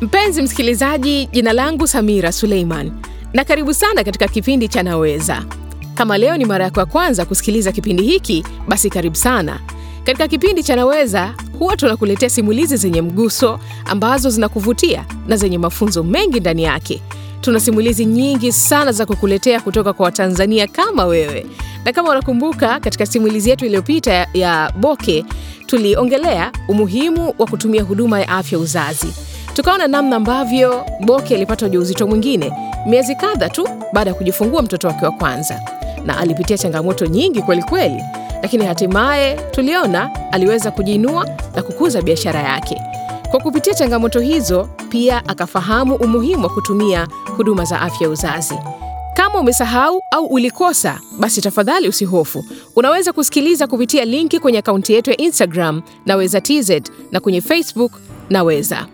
Mpenzi msikilizaji, jina langu Samira Suleiman na karibu sana katika kipindi cha Naweza. Kama leo ni mara yako ya kwanza kusikiliza kipindi hiki, basi karibu sana. Katika kipindi cha Naweza huwa tunakuletea simulizi zenye mguso ambazo zinakuvutia na zenye mafunzo mengi ndani yake. Tuna simulizi nyingi sana za kukuletea kutoka kwa Watanzania kama wewe, na kama unakumbuka, katika simulizi yetu iliyopita ya, Boke tuliongelea umuhimu wa kutumia huduma ya afya uzazi. Tukaona namna ambavyo Boke alipata ujauzito mwingine miezi kadha tu baada ya kujifungua mtoto wake wa kwanza, na alipitia changamoto nyingi kwelikweli kweli, lakini hatimaye tuliona aliweza kujiinua na kukuza biashara yake. Kwa kupitia changamoto hizo, pia akafahamu umuhimu wa kutumia huduma za afya ya uzazi. Kama umesahau au ulikosa, basi tafadhali usihofu. Unaweza kusikiliza kupitia linki kwenye akaunti yetu ya Instagram Naweza TZ na kwenye Facebook Naweza.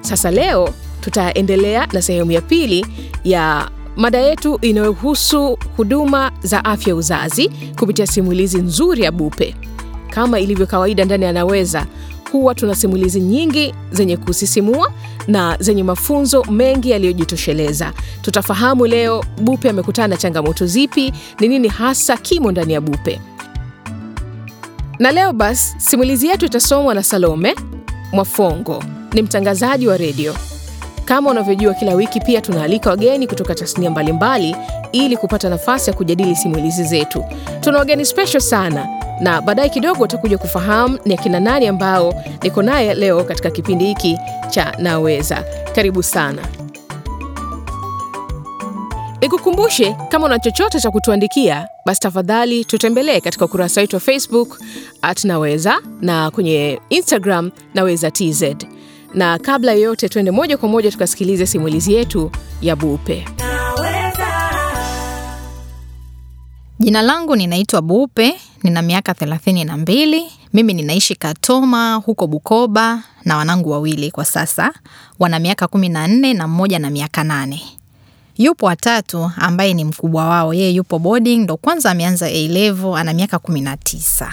Sasa leo tutaendelea na sehemu ya pili ya mada yetu inayohusu huduma za afya uzazi kupitia simulizi nzuri ya Bupe. Kama ilivyo kawaida ndani ya Naweza, huwa tuna simulizi nyingi zenye kusisimua na zenye mafunzo mengi yaliyojitosheleza. Tutafahamu leo Bupe amekutana na changamoto zipi, ni nini hasa kimo ndani ya Bupe. Na leo basi simulizi yetu itasomwa na Salome Mwafongo ni mtangazaji wa redio. Kama unavyojua, kila wiki pia tunaalika wageni kutoka tasnia mbalimbali ili kupata nafasi ya kujadili simulizi zetu. Tuna wageni special sana, na baadaye kidogo utakuja kufahamu ni akina nani ambao niko naye leo katika kipindi hiki cha Naweza. Karibu sana. Nikukumbushe, kama una chochote cha kutuandikia, basi tafadhali tutembelee katika ukurasa wetu wa Facebook at Naweza na kwenye Instagram Naweza TZ. Na kabla yoyote, tuende moja kwa moja tukasikilize simulizi yetu ya Bupe. Jina langu ninaitwa Bupe, nina miaka thelathini na mbili. Mimi ninaishi Katoma huko Bukoba na wanangu wawili kwa sasa wana miaka kumi na nne na mmoja na miaka nane. Yupo watatu ambaye ni mkubwa wao, yeye yupo boarding, ndo kwanza ameanza A level, ana miaka kumi na tisa.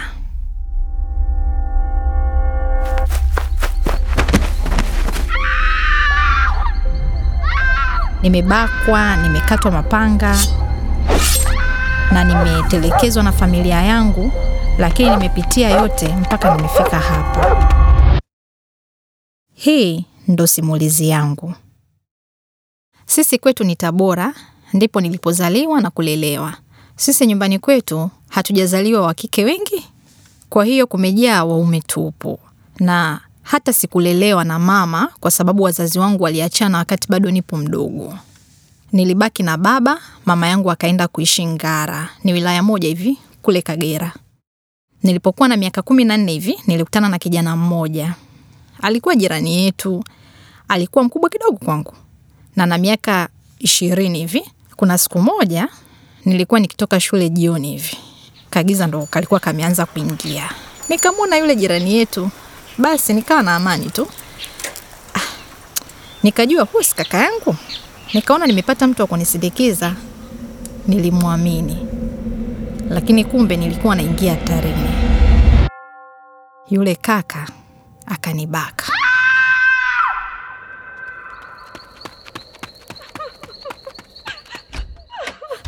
Nimebakwa, nimekatwa mapanga na nimetelekezwa na familia yangu, lakini nimepitia yote mpaka nimefika hapa. Hii ndo simulizi yangu. Sisi kwetu ni Tabora, ndipo nilipozaliwa na kulelewa. Sisi nyumbani kwetu hatujazaliwa wa kike wengi, kwa hiyo kumejaa waume tupu, na hata sikulelewa na mama kwa sababu wazazi wangu waliachana wakati bado nipo mdogo. Nilibaki na baba, mama yangu akaenda kuishi Ngara, ni wilaya moja hivi kule Kagera. Nilipokuwa na miaka kumi na nne hivi nilikutana na kijana mmoja, alikuwa jirani yetu, alikuwa mkubwa kidogo kwangu. Na na miaka ishirini hivi. Kuna siku moja nilikuwa nikitoka shule jioni hivi, kagiza ndo kalikuwa kameanza kuingia, nikamwona yule jirani yetu, basi nikawa na amani tu. Ah, nikajua huyu si kaka yangu, nikaona nimepata mtu wa kunisindikiza. Nilimwamini, lakini kumbe nilikuwa naingia hatarini. Yule kaka akanibaka.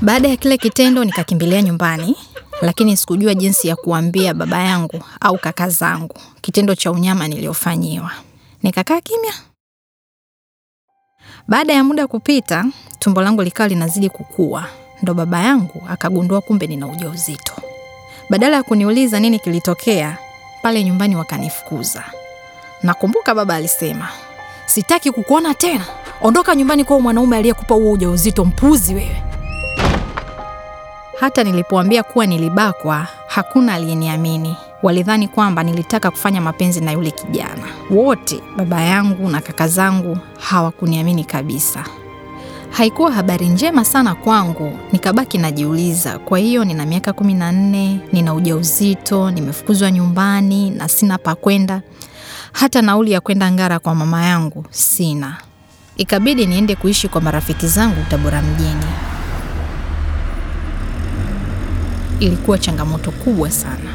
Baada ya kile kitendo nikakimbilia nyumbani, lakini sikujua jinsi ya kuambia baba yangu au kaka zangu kitendo cha unyama niliofanyiwa. Nikakaa kimya. Baada ya muda kupita, tumbo langu likawa linazidi kukua, ndo baba yangu akagundua kumbe nina ujauzito. Badala ya kuniuliza nini kilitokea, pale nyumbani wakanifukuza. Nakumbuka baba alisema, sitaki kukuona tena, ondoka nyumbani kwa mwanaume aliyekupa huo ujauzito, mpuzi wewe. Hata nilipoambia kuwa nilibakwa, hakuna aliyeniamini. Walidhani kwamba nilitaka kufanya mapenzi na yule kijana. Wote, baba yangu na kaka zangu, hawakuniamini kabisa. Haikuwa habari njema sana kwangu, nikabaki najiuliza. Kwa hiyo nina miaka kumi na nne, nina ujauzito, nimefukuzwa nyumbani na sina pa kwenda. Hata nauli ya kwenda Ngara kwa mama yangu sina. Ikabidi niende kuishi kwa marafiki zangu Tabora mjini. Ilikuwa changamoto kubwa sana.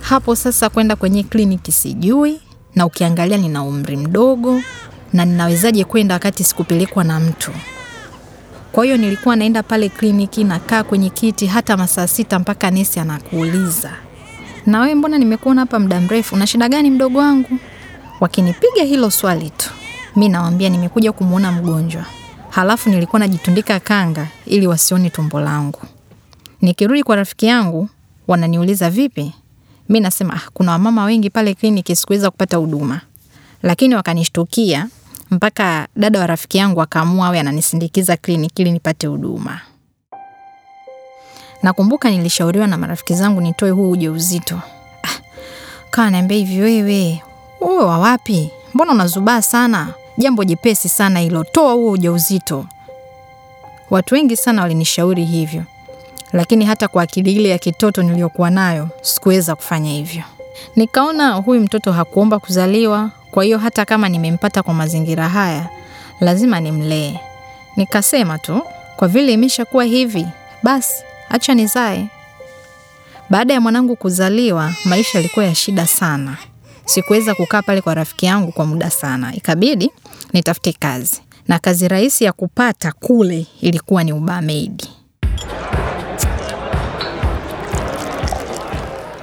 Hapo sasa kwenda kwenye kliniki sijui, na ukiangalia nina umri mdogo na ninawezaje kwenda wakati sikupelekwa na mtu. Kwa hiyo nilikuwa naenda pale kliniki, nakaa kwenye kiti hata masaa sita mpaka nesi anakuuliza, na wewe mbona nimekuona hapa muda mrefu, una shida gani mdogo wangu? Wakinipiga hilo swali tu, mi nawambia nimekuja kumwona mgonjwa, halafu nilikuwa najitundika kanga ili wasione tumbo langu. Nikirudi kwa rafiki yangu, wananiuliza vipi, mi nasema ah, kuna wamama wengi pale kliniki, sikuweza kupata huduma, lakini wakanishtukia mpaka dada wa rafiki yangu akaamua awe ananisindikiza kliniki ili nipate huduma. Nakumbuka nilishauriwa na marafiki zangu nitoe huu ujauzito. Ah, kawa hivi, wewe uwe wa wapi? Mbona unazubaa sana? Jambo jepesi sana hilo, toa huo ujauzito. Watu wengi sana walinishauri hivyo, lakini hata kwa akili ile ya kitoto niliyokuwa nayo sikuweza kufanya hivyo. Nikaona huyu mtoto hakuomba kuzaliwa, kwa hiyo hata kama nimempata kwa mazingira haya, lazima nimlee. Nikasema tu, kwa vile imeshakuwa hivi, basi acha nizae. Baada ya mwanangu kuzaliwa, maisha yalikuwa ya shida sana. Sikuweza kukaa pale kwa rafiki yangu kwa muda sana, ikabidi nitafute kazi, na kazi rahisi ya kupata kule ilikuwa ni ubamedi.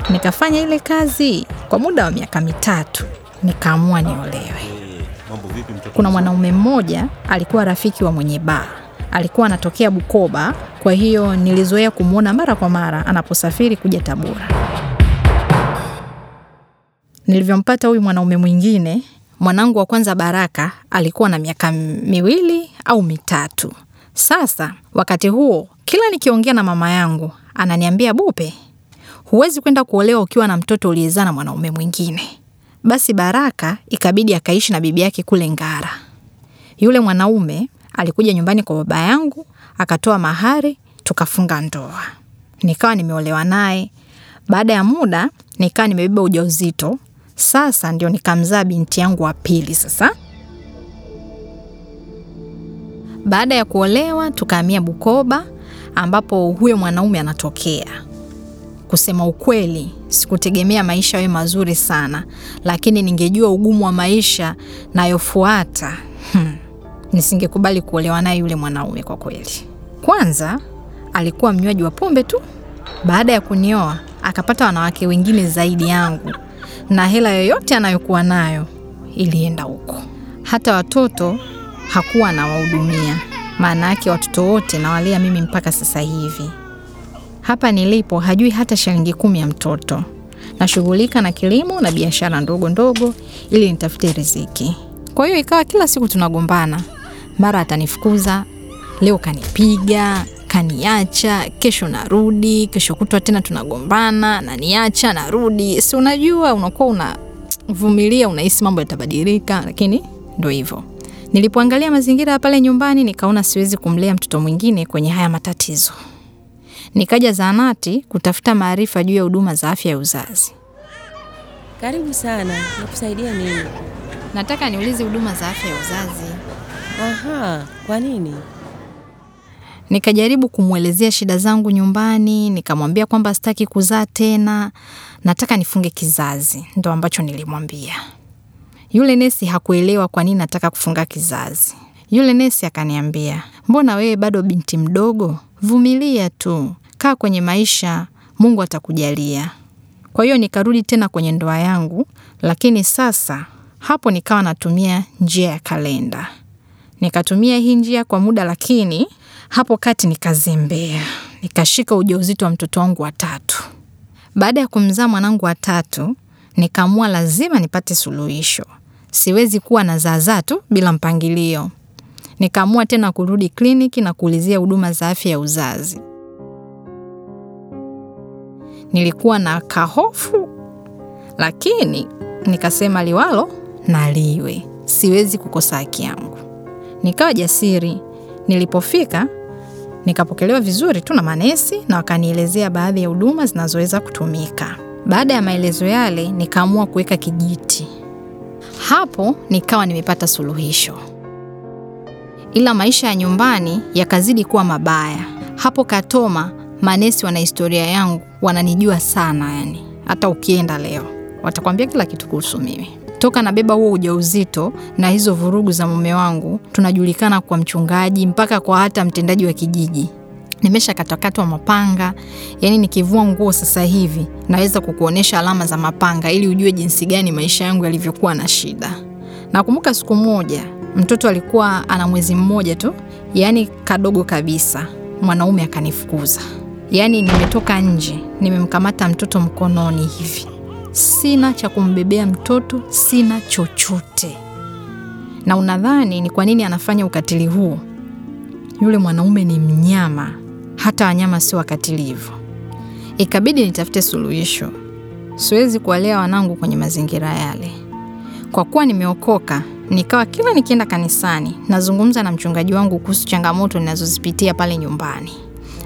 Nikafanya ile kazi kwa muda wa miaka mitatu, nikaamua niolewe. Kuna mwanaume mmoja alikuwa rafiki wa mwenye baa, alikuwa anatokea Bukoba, kwa hiyo nilizoea kumwona mara kwa mara anaposafiri kuja Tabora. Nilivyompata huyu mwanaume mwingine, mwanangu wa kwanza Baraka alikuwa na miaka miwili au mitatu. Sasa wakati huo, kila nikiongea na mama yangu ananiambia, Bupe, huwezi kwenda kuolewa ukiwa na mtoto uliyezaa na mwanaume mwingine. Basi Baraka ikabidi akaishi na bibi yake kule Ngara. Yule mwanaume alikuja nyumbani kwa baba yangu, akatoa mahari, tukafunga ndoa. Nikawa nimeolewa naye. Baada ya muda nikawa nimebeba ujauzito. Sasa ndio nikamzaa binti yangu wa pili. Sasa baada ya kuolewa tukahamia Bukoba, ambapo huyo mwanaume anatokea. Kusema ukweli, sikutegemea maisha yawe mazuri sana, lakini ningejua ugumu wa maisha nayofuata, hmm, nisingekubali kuolewa naye yule mwanaume kwa kweli. Kwanza alikuwa mnywaji wa pombe tu. Baada ya kunioa akapata wanawake wengine zaidi yangu, na hela yoyote anayokuwa nayo ilienda huko. Hata watoto hakuwa anawahudumia, maana yake watoto wote nawalea mimi mpaka sasa hivi. Hapa nilipo hajui hata shilingi kumi ya mtoto. Nashughulika na kilimo na biashara ndogo ndogo ili nitafute riziki. Kwa hiyo ikawa kila siku tunagombana, mara atanifukuza, leo kanipiga, kaniacha, kesho narudi, kesho kutwa tena tunagombana, naniacha, narudi. Si unajua, unakuwa unavumilia, unahisi mambo yatabadilika, lakini ndo hivyo. Nilipoangalia mazingira ya pale nyumbani, nikaona siwezi kumlea mtoto mwingine kwenye haya matatizo. Nikaja zahanati kutafuta maarifa juu ya huduma za afya ya uzazi. Karibu sana, nakusaidia nini? Nataka niulize huduma za afya ya uzazi. Aha, kwa nini? Nikajaribu kumwelezea shida zangu nyumbani, nikamwambia kwamba sitaki kuzaa tena, nataka nifunge kizazi, ndo ambacho nilimwambia. Yule nesi hakuelewa kwa nini nataka kufunga kizazi. Yule nesi akaniambia, mbona wewe bado binti mdogo? Vumilia tu, kaa kwenye maisha, Mungu atakujalia. Kwa hiyo nikarudi tena kwenye ndoa yangu, lakini sasa hapo nikawa natumia njia ya kalenda. Nikatumia hii njia kwa muda, lakini hapo kati nikazembea, nikashika ujauzito wa mtoto wangu wa tatu. Baada ya kumzaa mwanangu wa tatu, nikaamua lazima nipate suluhisho. Siwezi kuwa na zaazaa tu bila mpangilio. Nikaamua tena kurudi kliniki na kuulizia huduma za afya ya uzazi. Nilikuwa na kahofu, lakini nikasema liwalo na liwe, siwezi kukosa haki yangu. Nikawa jasiri. Nilipofika nikapokelewa vizuri tu na manesi na wakanielezea baadhi ya huduma zinazoweza kutumika. Baada ya maelezo yale, nikaamua kuweka kijiti. Hapo nikawa nimepata suluhisho, ila maisha ya nyumbani yakazidi kuwa mabaya. Hapo Katoma manesi wana historia yangu, wananijua sana yani. Hata ukienda leo watakwambia kila kitu kuhusu mimi. Toka nabeba huo ujauzito na hizo vurugu za mume wangu, tunajulikana kwa mchungaji mpaka kwa hata mtendaji wa kijiji. Nimesha katakatwa mapanga, yani nikivua nguo sasa hivi naweza kukuonyesha alama za mapanga ili ujue jinsi gani maisha yangu yalivyokuwa na shida. Nakumbuka siku moja mtoto alikuwa ana mwezi mmoja tu, yaani kadogo kabisa, mwanaume akanifukuza. Yaani nimetoka nje, nimemkamata mtoto mkononi hivi, sina cha kumbebea mtoto, sina chochote. Na unadhani ni kwa nini anafanya ukatili huu? Yule mwanaume ni mnyama, hata wanyama sio wakatili hivyo. Ikabidi nitafute suluhisho. Siwezi kuwalea wanangu kwenye mazingira yale. Kwa kuwa nimeokoka, nikawa kila nikienda kanisani nazungumza na mchungaji wangu kuhusu changamoto ninazozipitia pale nyumbani.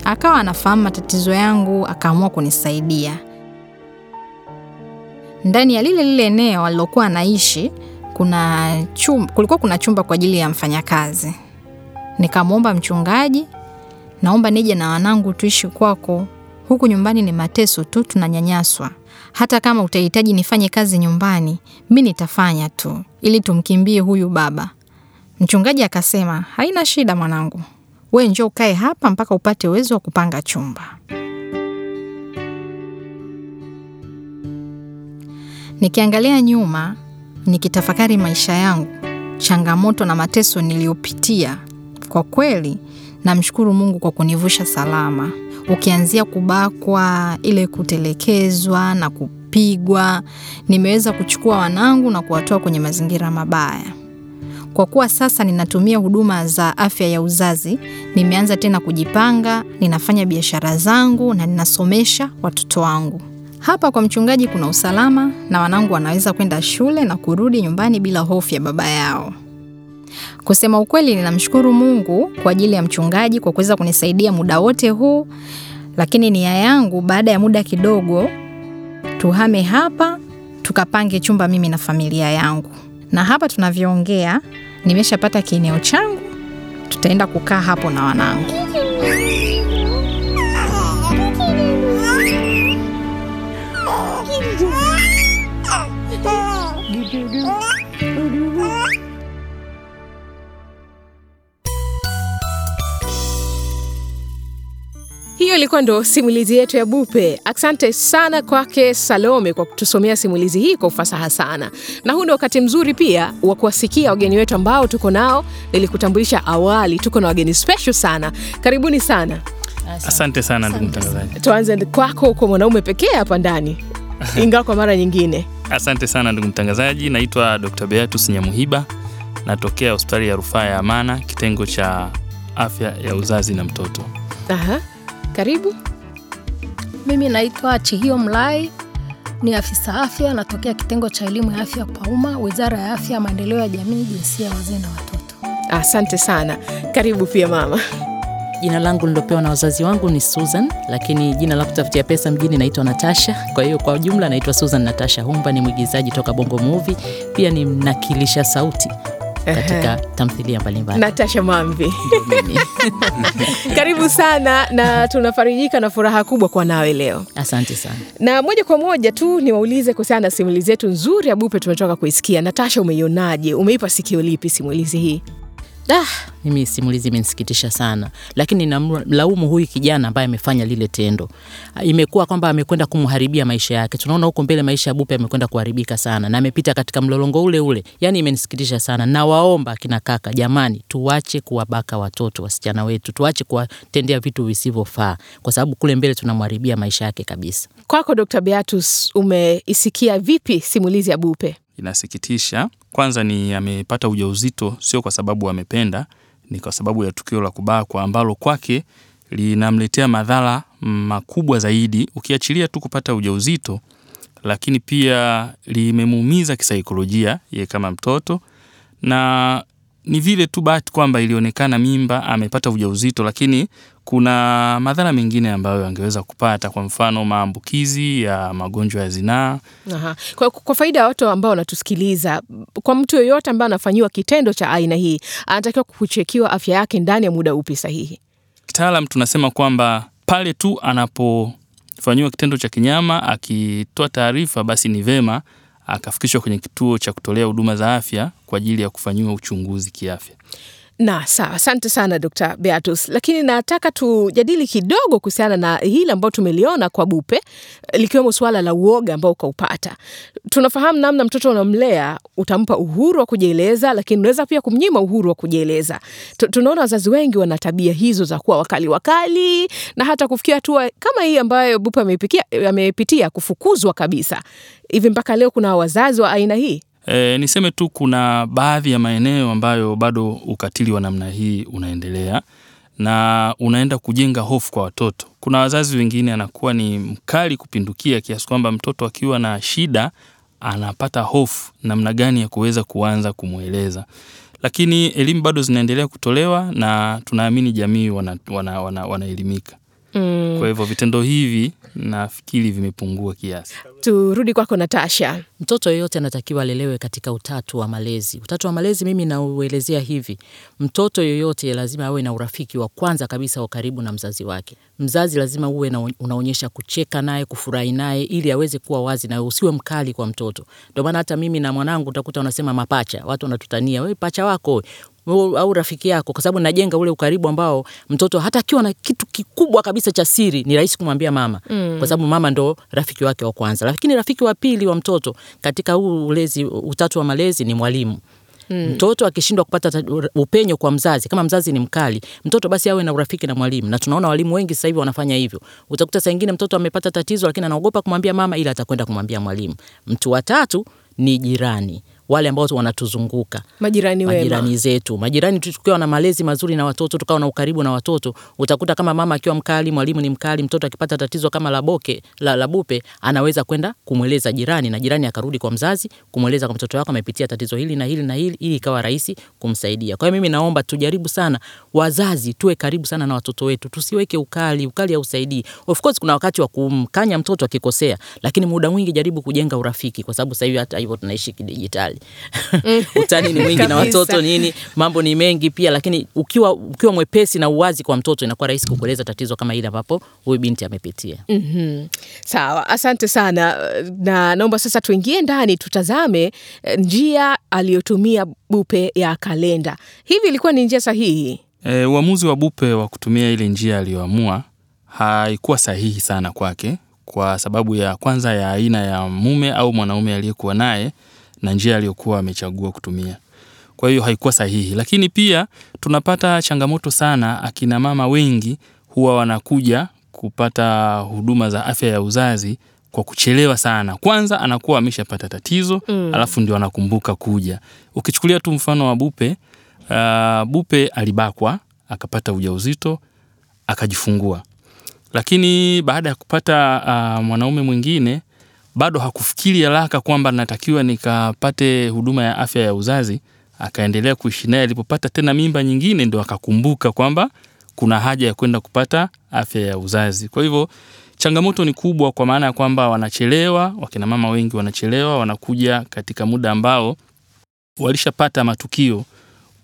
Akawa anafahamu matatizo yangu, akaamua kunisaidia. Ndani ya lile lile eneo alilokuwa anaishi kuna chumba, kulikuwa kuna chumba kwa ajili ya mfanyakazi. Nikamwomba mchungaji, naomba nije na wanangu tuishi kwako. Huku nyumbani ni mateso tu, tunanyanyaswa. Hata kama utahitaji nifanye kazi nyumbani, mi nitafanya tu ili tumkimbie huyu baba. Mchungaji akasema, haina shida mwanangu, we njoo ukae hapa mpaka upate uwezo wa kupanga chumba. Nikiangalia nyuma, nikitafakari maisha yangu, changamoto na mateso niliyopitia, kwa kweli namshukuru Mungu kwa kunivusha salama. Ukianzia kubakwa, ile kutelekezwa na kupigwa, nimeweza kuchukua wanangu na kuwatoa kwenye mazingira mabaya. Kwa kuwa sasa ninatumia huduma za afya ya uzazi, nimeanza tena kujipanga, ninafanya biashara zangu na ninasomesha watoto wangu. Hapa kwa mchungaji kuna usalama na wanangu wanaweza kwenda shule na kurudi nyumbani bila hofu ya baba yao. Kusema ukweli, ninamshukuru Mungu kwa ajili ya mchungaji kwa kuweza kunisaidia muda wote huu, lakini nia yangu baada ya muda kidogo tuhame hapa tukapange chumba mimi na familia yangu. Na hapa tunavyoongea, nimeshapata kieneo changu, tutaenda kukaa hapo na wanangu. Hiyo ilikuwa ndo simulizi yetu ya Bupe. Asante sana kwake Salome kwa kutusomea simulizi hii kwa ufasaha sana, na huu ndo wakati mzuri pia wa kuwasikia wageni wetu ambao tuko nao. Nilikutambulisha awali, tuko na wageni special sana. Karibuni sana. Asante sana ndugu mtangazaji. Tuanze kwako kwa mwanaume pekee hapa ndani, ingawa kwa mara nyingine. Asante sana ndugu mtangazaji. Naitwa Dr. Beatus Nyamuhiba, natokea hospitali ya rufaa ya Amana, kitengo cha afya ya uzazi na mtoto. Aha, karibu. Mimi naitwa Chihio Mlai, ni afisa afya, natokea kitengo cha elimu ya afya kwa umma, Wizara ya Afya, Maendeleo ya Jamii, Jinsia ya Wazee na Watoto. Asante sana. Karibu pia mama. Jina langu nilopewa na wazazi wangu ni Susan, lakini jina la kutafutia pesa mjini naitwa Natasha. Kwa hiyo kwa ujumla naitwa Susan Natasha Humba, ni mwigizaji toka Bongo Movie, pia ni mnakilisha sauti katika tamthilia mbalimbali. Natasha Mamvi, karibu sana, na tunafarijika na furaha kubwa kuwa nawe leo. Asante sana. Na moja kwa moja tu niwaulize kuhusiana na simulizi yetu nzuri ya Bupe tumetoka kuisikia. Natasha, umeionaje? Umeipa sikio lipi simulizi hii? Ah, mimi simulizi imenisikitisha sana, lakini namlaumu huyu kijana ambaye amefanya lile tendo. Imekuwa kwamba amekwenda kumharibia maisha yake. Tunaona huko mbele maisha ya Bupe amekwenda kuharibika sana, na amepita katika mlolongo ule ule. Yani imenisikitisha sana. Nawaomba kina kaka, jamani, tuache kuwabaka watoto wasichana wetu, tuache kuwatendea vitu visivyofaa, kwa sababu kule mbele tunamharibia maisha yake kabisa. Kwako Dr. Beatus, umeisikia vipi simulizi ya Bupe? Inasikitisha. Kwanza ni amepata ujauzito sio kwa sababu amependa, ni kwa sababu ya tukio la kubakwa ambalo kwake linamletea madhara makubwa zaidi, ukiachilia tu kupata ujauzito, lakini pia limemuumiza kisaikolojia ye kama mtoto, na ni vile tu bahati kwamba ilionekana mimba amepata ujauzito, lakini kuna madhara mengine ambayo angeweza kupata, kwa mfano maambukizi ya magonjwa ya zinaa Aha. Kwa, kwa faida ya watu ambao wanatusikiliza, kwa mtu yoyote ambaye anafanyiwa kitendo cha aina hii anatakiwa kuchekiwa afya yake ndani ya muda upi sahihi? kitaalam tunasema kwamba pale tu anapofanyiwa kitendo cha kinyama akitoa taarifa, basi ni vema akafikishwa kwenye kituo cha kutolea huduma za afya kwa ajili ya kufanyiwa uchunguzi kiafya. Na sawa, asante sana Dr. Beatus, lakini nataka tujadili kidogo kuhusiana na hili ambao tumeliona kwa Bupe, likiwemo suala la uoga ambao ukaupata. Tunafahamu namna mtoto unamlea, utampa uhuru wa kujieleza, lakini unaweza pia kumnyima uhuru wa kujieleza. Tunaona wazazi wengi wana tabia hizo za kuwa wakali wakali na hata kufikia hatua kama hii ambayo Bupe ameipitia, amepitia kufukuzwa kabisa. Hivi mpaka leo kuna wazazi wa aina hii? E, niseme tu kuna baadhi ya maeneo ambayo bado ukatili wa namna hii unaendelea na unaenda kujenga hofu kwa watoto. Kuna wazazi wengine anakuwa ni mkali kupindukia kiasi kwamba mtoto akiwa na shida anapata hofu namna gani ya kuweza kuanza kumweleza. Lakini elimu bado zinaendelea kutolewa na tunaamini jamii wanaelimika wana, wana, wana Mm. Kwa hivyo vitendo hivi nafikiri vimepungua kiasi. Turudi kwako Natasha. Mtoto yeyote anatakiwa alelewe katika utatu wa malezi. Utatu wa malezi mimi nauelezea hivi: mtoto yoyote lazima awe na urafiki wa kwanza kabisa wa karibu na mzazi wake. Mzazi lazima uwe na unaonyesha kucheka naye, kufurahi naye, ili aweze kuwa wazi na usiwe mkali kwa mtoto. Ndio maana hata mimi na mwanangu utakuta unasema mapacha, watu wanatutania, wewe pacha wako au rafiki yako, kwa sababu najenga ule ukaribu ambao mtoto hata akiwa na kitu kikubwa kabisa cha siri ni rahisi kumwambia mama mm. kwa sababu mama ndo rafiki wake wa kwanza. Lakini rafiki wa pili wa mtoto katika huu ulezi utatu wa malezi ni mwalimu. Mm. Mtoto akishindwa kupata upenyo kwa mzazi, kama mzazi ni mkali, mtoto basi awe na urafiki na mwalimu, na tunaona walimu wengi sasa hivi wanafanya hivyo. Utakuta saa ingine mtoto amepata tatizo, lakini anaogopa kumwambia mama, ila atakwenda kumwambia mwalimu. Mtu wa tatu ni jirani, wale ambao wanatuzunguka Majirani wema. majirani zetu. Majirani tukiwa na malezi mazuri na watoto, tukawa na ukaribu na watoto, utakuta kama mama akiwa mkali, mwalimu ni mkali, mtoto akipata tatizo kama la boke la, la bupe, anaweza kwenda kumweleza jirani na jirani akarudi kwa mzazi kumweleza kwa mtoto wako amepitia tatizo hili na hili na hili, ili ikawa rahisi kumsaidia. Kwa hiyo mimi naomba tujaribu sana, wazazi tuwe karibu sana na watoto wetu, tusiweke ukali. Ukali hausaidii. Of course kuna wakati wa kumkanya mtoto akikosea, lakini muda mwingi jaribu kujenga urafiki, kwa sababu sasa hivi hata hivyo tunaishi kidijitali utani ni mwingi na watoto nini, mambo ni mengi pia, lakini ukiwa ukiwa mwepesi na uwazi kwa mtoto inakuwa rahisi kukueleza tatizo kama ile ambapo huyu binti amepitia. Mhm. Sawa, asante sana, na naomba sasa tuingie ndani tutazame eh, njia aliyotumia Bupe ya kalenda. Hivi ilikuwa ni njia sahihi? E, uamuzi wa Bupe wa kutumia ile njia aliyoamua haikuwa sahihi sana kwake, kwa sababu ya kwanza ya aina ya mume au mwanaume aliyekuwa naye na njia aliyokuwa amechagua kutumia. Kwa hiyo haikuwa sahihi, lakini pia tunapata changamoto sana. Akina mama wengi huwa wanakuja kupata huduma za afya ya uzazi kwa kuchelewa sana. Kwanza anakuwa ameshapata tatizo mm. alafu ndio anakumbuka kuja. Ukichukulia tu mfano wa Bupe, uh, Bupe alibakwa akapata ujauzito akajifungua, lakini baada ya kupata uh, mwanaume mwingine bado hakufikiri haraka kwamba natakiwa nikapate huduma ya afya ya uzazi. Akaendelea kuishi naye. Alipopata tena mimba nyingine, ndo akakumbuka kwamba kuna haja ya kwenda kupata afya ya uzazi. Kwa hivyo changamoto ni kubwa, kwa maana ya kwamba wanachelewa, wakina mama wengi wanachelewa, wanakuja katika muda ambao walishapata matukio.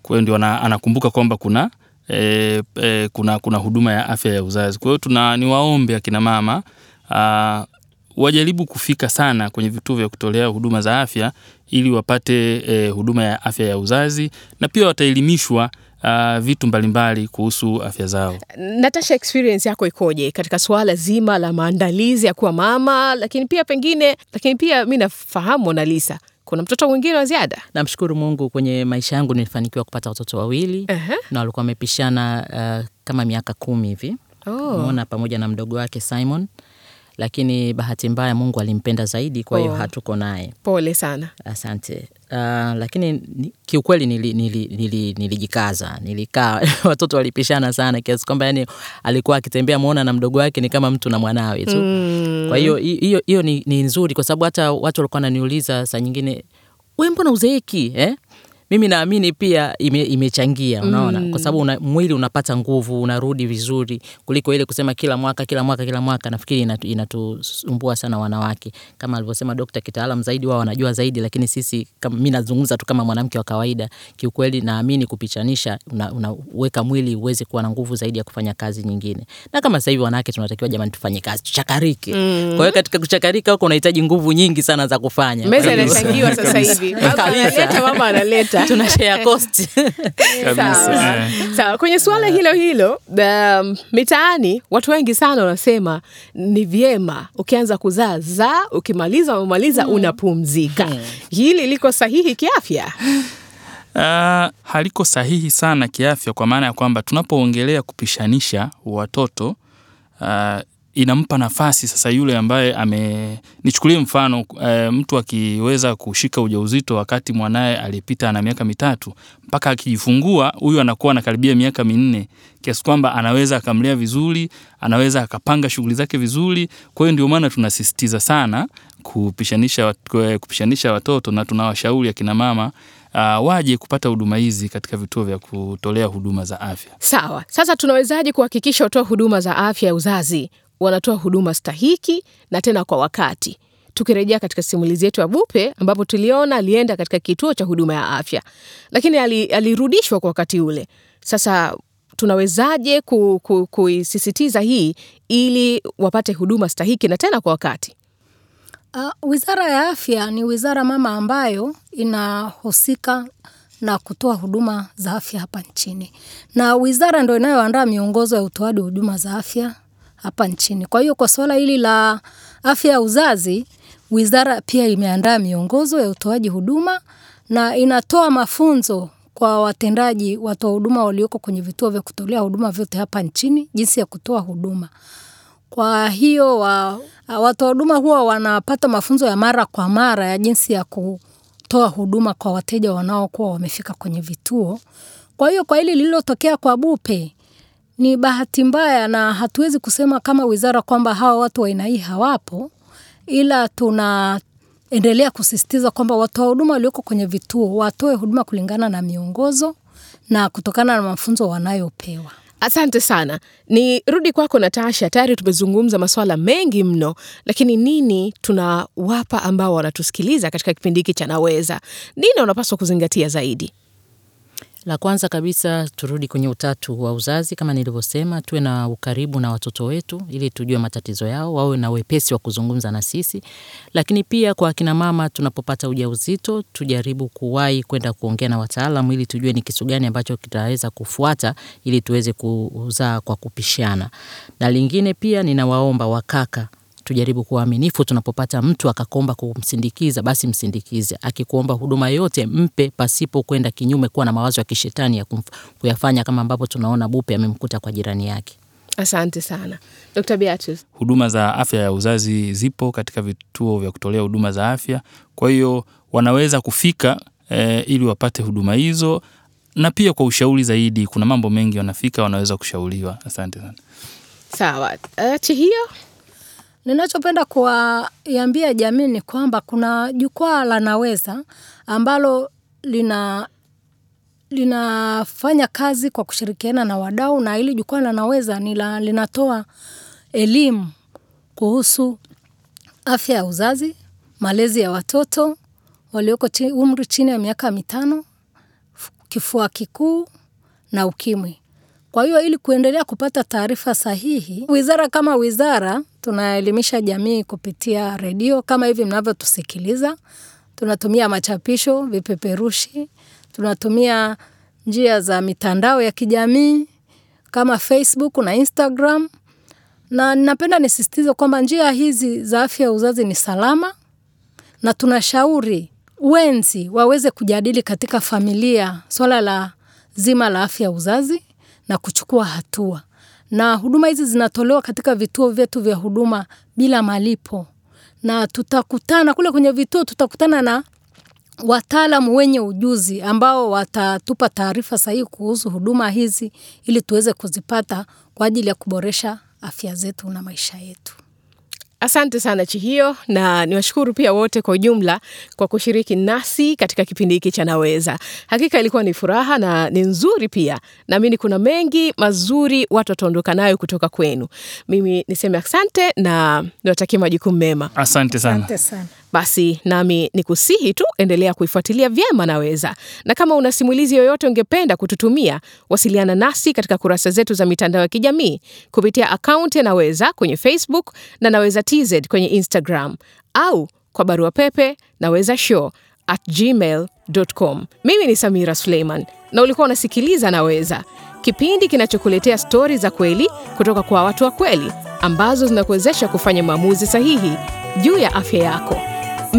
Kwa ndio anakumbuka kwamba kuna e, e, kuna kuna huduma ya afya ya uzazi. Kwa hiyo tuna niwaombe akina mama wajaribu kufika sana kwenye vituo vya kutolea huduma za afya ili wapate e, huduma ya afya ya uzazi na pia wataelimishwa uh, vitu mbalimbali kuhusu afya zao. Natasha, experience yako ikoje katika suala zima la maandalizi ya kuwa mama, lakini pia pengine, lakini pia mi nafahamu Mona Lisa, kuna mtoto mwingine wa ziada? Namshukuru Mungu, kwenye maisha yangu nilifanikiwa kupata watoto wawili Ehe. na walikuwa wamepishana uh, kama miaka kumi hivi Oh. Mona pamoja na mdogo wake Simon, lakini bahati mbaya Mungu alimpenda zaidi, kwa hiyo Oh. hatuko naye. Pole sana. Asante. Uh, lakini kiukweli kiukweli nili, nili, nili, nilijikaza nilikaa watoto walipishana sana kiasi kwamba yani alikuwa akitembea mwona na mdogo wake ni kama mtu na mwanawe tu Mm. kwa hiyo hiyo hiyo ni, ni nzuri kwa sababu hata watu walikuwa wananiuliza saa nyingine we mbona uzeeki eh? Mimi naamini pia ime, imechangia unaona? Kwa sababu una, mwili unapata nguvu unarudi vizuri kuliko ile kusema kila mwaka kila mwaka kila mwaka. Nafikiri inatu- inatusumbua sana wanawake. Kama alivyosema dokta kitaalam zaidi wao wanajua zaidi lakini sisi mi nazungumza tu kama mwanamke wa kawaida. Kiukweli naamini kupichanisha una- mwili uweze kuwa na nguvu zaidi ya kufanya kazi nyingine. Na kama sasa hivi wanawake tunatakiwa jamani tufanye kazi tuchakarike. Kwa hiyo katika kuchakarika huko unahitaji nguvu nyingi sana za kufanya. Meza inachangiwa sasa hivi. Mama analeta tuna share cost Sawa. Sawa, kwenye suala hilo hilo um, mitaani watu wengi sana wanasema ni vyema ukianza kuzaa zaa, ukimaliza umemaliza unapumzika. Hili liko sahihi kiafya? Uh, haliko sahihi sana kiafya kwa maana ya kwamba tunapoongelea kupishanisha watoto uh, inampa nafasi sasa yule ambaye ame nichukulie mfano e, mtu akiweza kushika ujauzito wakati mwanaye alipita ana miaka mitatu mpaka akijifungua huyu anakuwa anakaribia miaka minne kiasi kwamba anaweza akamlea vizuri anaweza akapanga shughuli zake vizuri kwa hiyo ndio maana tunasisitiza sana kupishanisha, kupishanisha watoto na tunawashauri akina mama uh, waje kupata huduma hizi katika vituo vya kutolea huduma za afya. Sawa. Sasa tunawezaje kuhakikisha utoa huduma za afya ya uzazi wanatoa huduma stahiki na tena kwa wakati? Tukirejea katika simulizi yetu ya Bupe ambapo tuliona alienda katika kituo cha huduma ya afya, lakini alirudishwa kwa wakati ule. Sasa tunawezaje ku, ku, kuisisitiza hii ili wapate huduma stahiki na tena kwa wakati? Uh, Wizara ya Afya ni wizara mama ambayo inahusika na kutoa huduma za afya hapa nchini, na wizara ndio inayoandaa miongozo ya utoaji huduma za afya hapa nchini. Kwa hiyo kwa swala hili la afya ya uzazi, wizara pia imeandaa miongozo ya utoaji huduma na inatoa mafunzo kwa watendaji watoa huduma walioko kwenye vituo vya kutolea huduma vyote hapa nchini jinsi ya kutoa huduma. Kwa hiyo wa, watoa huduma huwa wanapata mafunzo ya mara kwa mara ya jinsi ya kutoa huduma kwa wateja wanaokuwa wamefika kwenye vituo. Kwa hiyo kwa hili lililotokea kwa Bupe ni bahati mbaya, na hatuwezi kusema kama wizara kwamba hawa watu wa aina hii hawapo, ila tunaendelea kusisitiza kwamba watoa huduma walioko kwenye vituo watoe huduma kulingana na miongozo na kutokana na mafunzo wanayopewa. Asante sana. Ni rudi kwako Natasha. Tayari tumezungumza masuala mengi mno, lakini nini tunawapa ambao wanatusikiliza katika kipindi hiki cha Naweza? Nini wanapaswa kuzingatia zaidi? La kwanza kabisa turudi kwenye utatu wa uzazi. Kama nilivyosema, tuwe na ukaribu na watoto wetu ili tujue matatizo yao, wawe na wepesi wa kuzungumza na sisi. Lakini pia kwa akina mama, tunapopata ujauzito tujaribu kuwahi kwenda kuongea na wataalamu ili tujue ni kitu gani ambacho kitaweza kufuata ili tuweze kuzaa kwa kupishana. Na lingine pia, ninawaomba wakaka tujaribu kuwa waaminifu. Tunapopata mtu akakuomba kumsindikiza, basi msindikize. Akikuomba huduma yote, mpe pasipo kwenda kinyume, kuwa na mawazo ya kishetani ya kuyafanya kama ambavyo tunaona Bupe amemkuta kwa jirani yake. Asante sana Dr. Beatrice. Huduma za afya ya uzazi zipo katika vituo vya kutolea huduma za afya, kwa hiyo wanaweza kufika eh, ili wapate huduma hizo, na pia kwa ushauri zaidi, kuna mambo mengi wanafika, wanaweza kushauriwa. Asante sana. Sawa. Uh, Chihio, Ninachopenda kuwaambia jamii ni kwamba kuna jukwaa la Naweza ambalo lina linafanya kazi kwa kushirikiana na wadau, na hili jukwaa la Naweza linatoa elimu kuhusu afya ya uzazi, malezi ya watoto walioko umri chini ya miaka mitano, kifua kikuu na ukimwi. Kwa hiyo ili kuendelea kupata taarifa sahihi, wizara kama wizara tunaelimisha jamii kupitia redio kama hivi mnavyotusikiliza. Tunatumia machapisho, vipeperushi, tunatumia njia za mitandao ya kijamii kama Facebook na Instagram, na ninapenda nisisitize kwamba njia hizi za afya ya uzazi ni salama na tunashauri wenzi waweze kujadili katika familia swala la zima la afya ya uzazi na kuchukua hatua. Na huduma hizi zinatolewa katika vituo vyetu vya huduma bila malipo, na tutakutana kule kwenye vituo, tutakutana na wataalamu wenye ujuzi ambao watatupa taarifa sahihi kuhusu huduma hizi ili tuweze kuzipata kwa ajili ya kuboresha afya zetu na maisha yetu. Asante sana Chihio, na niwashukuru pia wote kwa ujumla kwa kushiriki nasi katika kipindi hiki cha Naweza. Hakika ilikuwa ni furaha na ni nzuri pia. Naamini kuna mengi mazuri watu wataondoka nayo kutoka kwenu. Mimi niseme asante na niwatakie majukumu mema. Asante sana. Asante sana. Basi nami ni kusihi tu, endelea kuifuatilia vyema Naweza, na kama una simulizi yoyote ungependa kututumia, wasiliana nasi katika kurasa zetu za mitandao ya kijamii kupitia akaunti Naweza kwenye Facebook na Naweza TZ kwenye Instagram au kwa barua pepe naweza show at gmail.com. Mimi ni Samira Suleiman na ulikuwa unasikiliza Naweza, kipindi kinachokuletea stori za kweli kutoka kwa watu wa kweli ambazo zinakuwezesha kufanya maamuzi sahihi juu ya afya yako.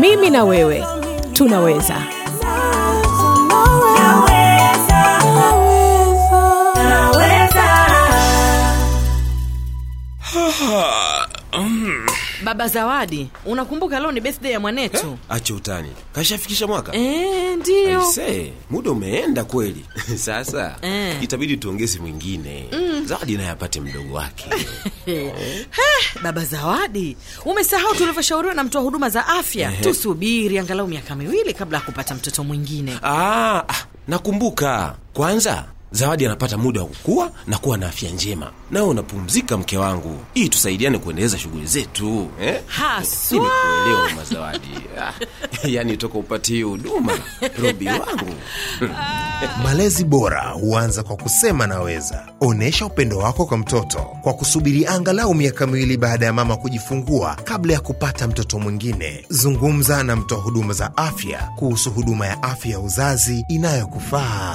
Mimi na wewe tunaweza. Baba Zawadi, unakumbuka leo ni birthday ya mwanetu? acha utani. Kashafikisha mwaka? E, ndiyo. Aisee, muda umeenda kweli. Sasa e, itabidi tuongeze mwingine zawadi naye apate mdogo wake. Baba Zawadi, umesahau tulivyoshauriwa na mtoa huduma za afya, tusubiri angalau miaka miwili kabla ya kupata mtoto mwingine. ah, ah, nakumbuka. Kwanza zawadi anapata muda wa kukua na kuwa na afya njema nawe unapumzika mke wangu ili tusaidiane kuendeleza shughuli zetu eh? Haswa. Ili kuelewa mama zawadi ah, yaani toka upati hii huduma robi wangu Malezi bora huanza kwa kusema naweza. Onyesha upendo wako kwa mtoto kwa kusubiri angalau miaka miwili baada ya mama kujifungua kabla ya kupata mtoto mwingine. Zungumza na mtoa huduma za afya kuhusu huduma ya afya ya uzazi inayokufaa.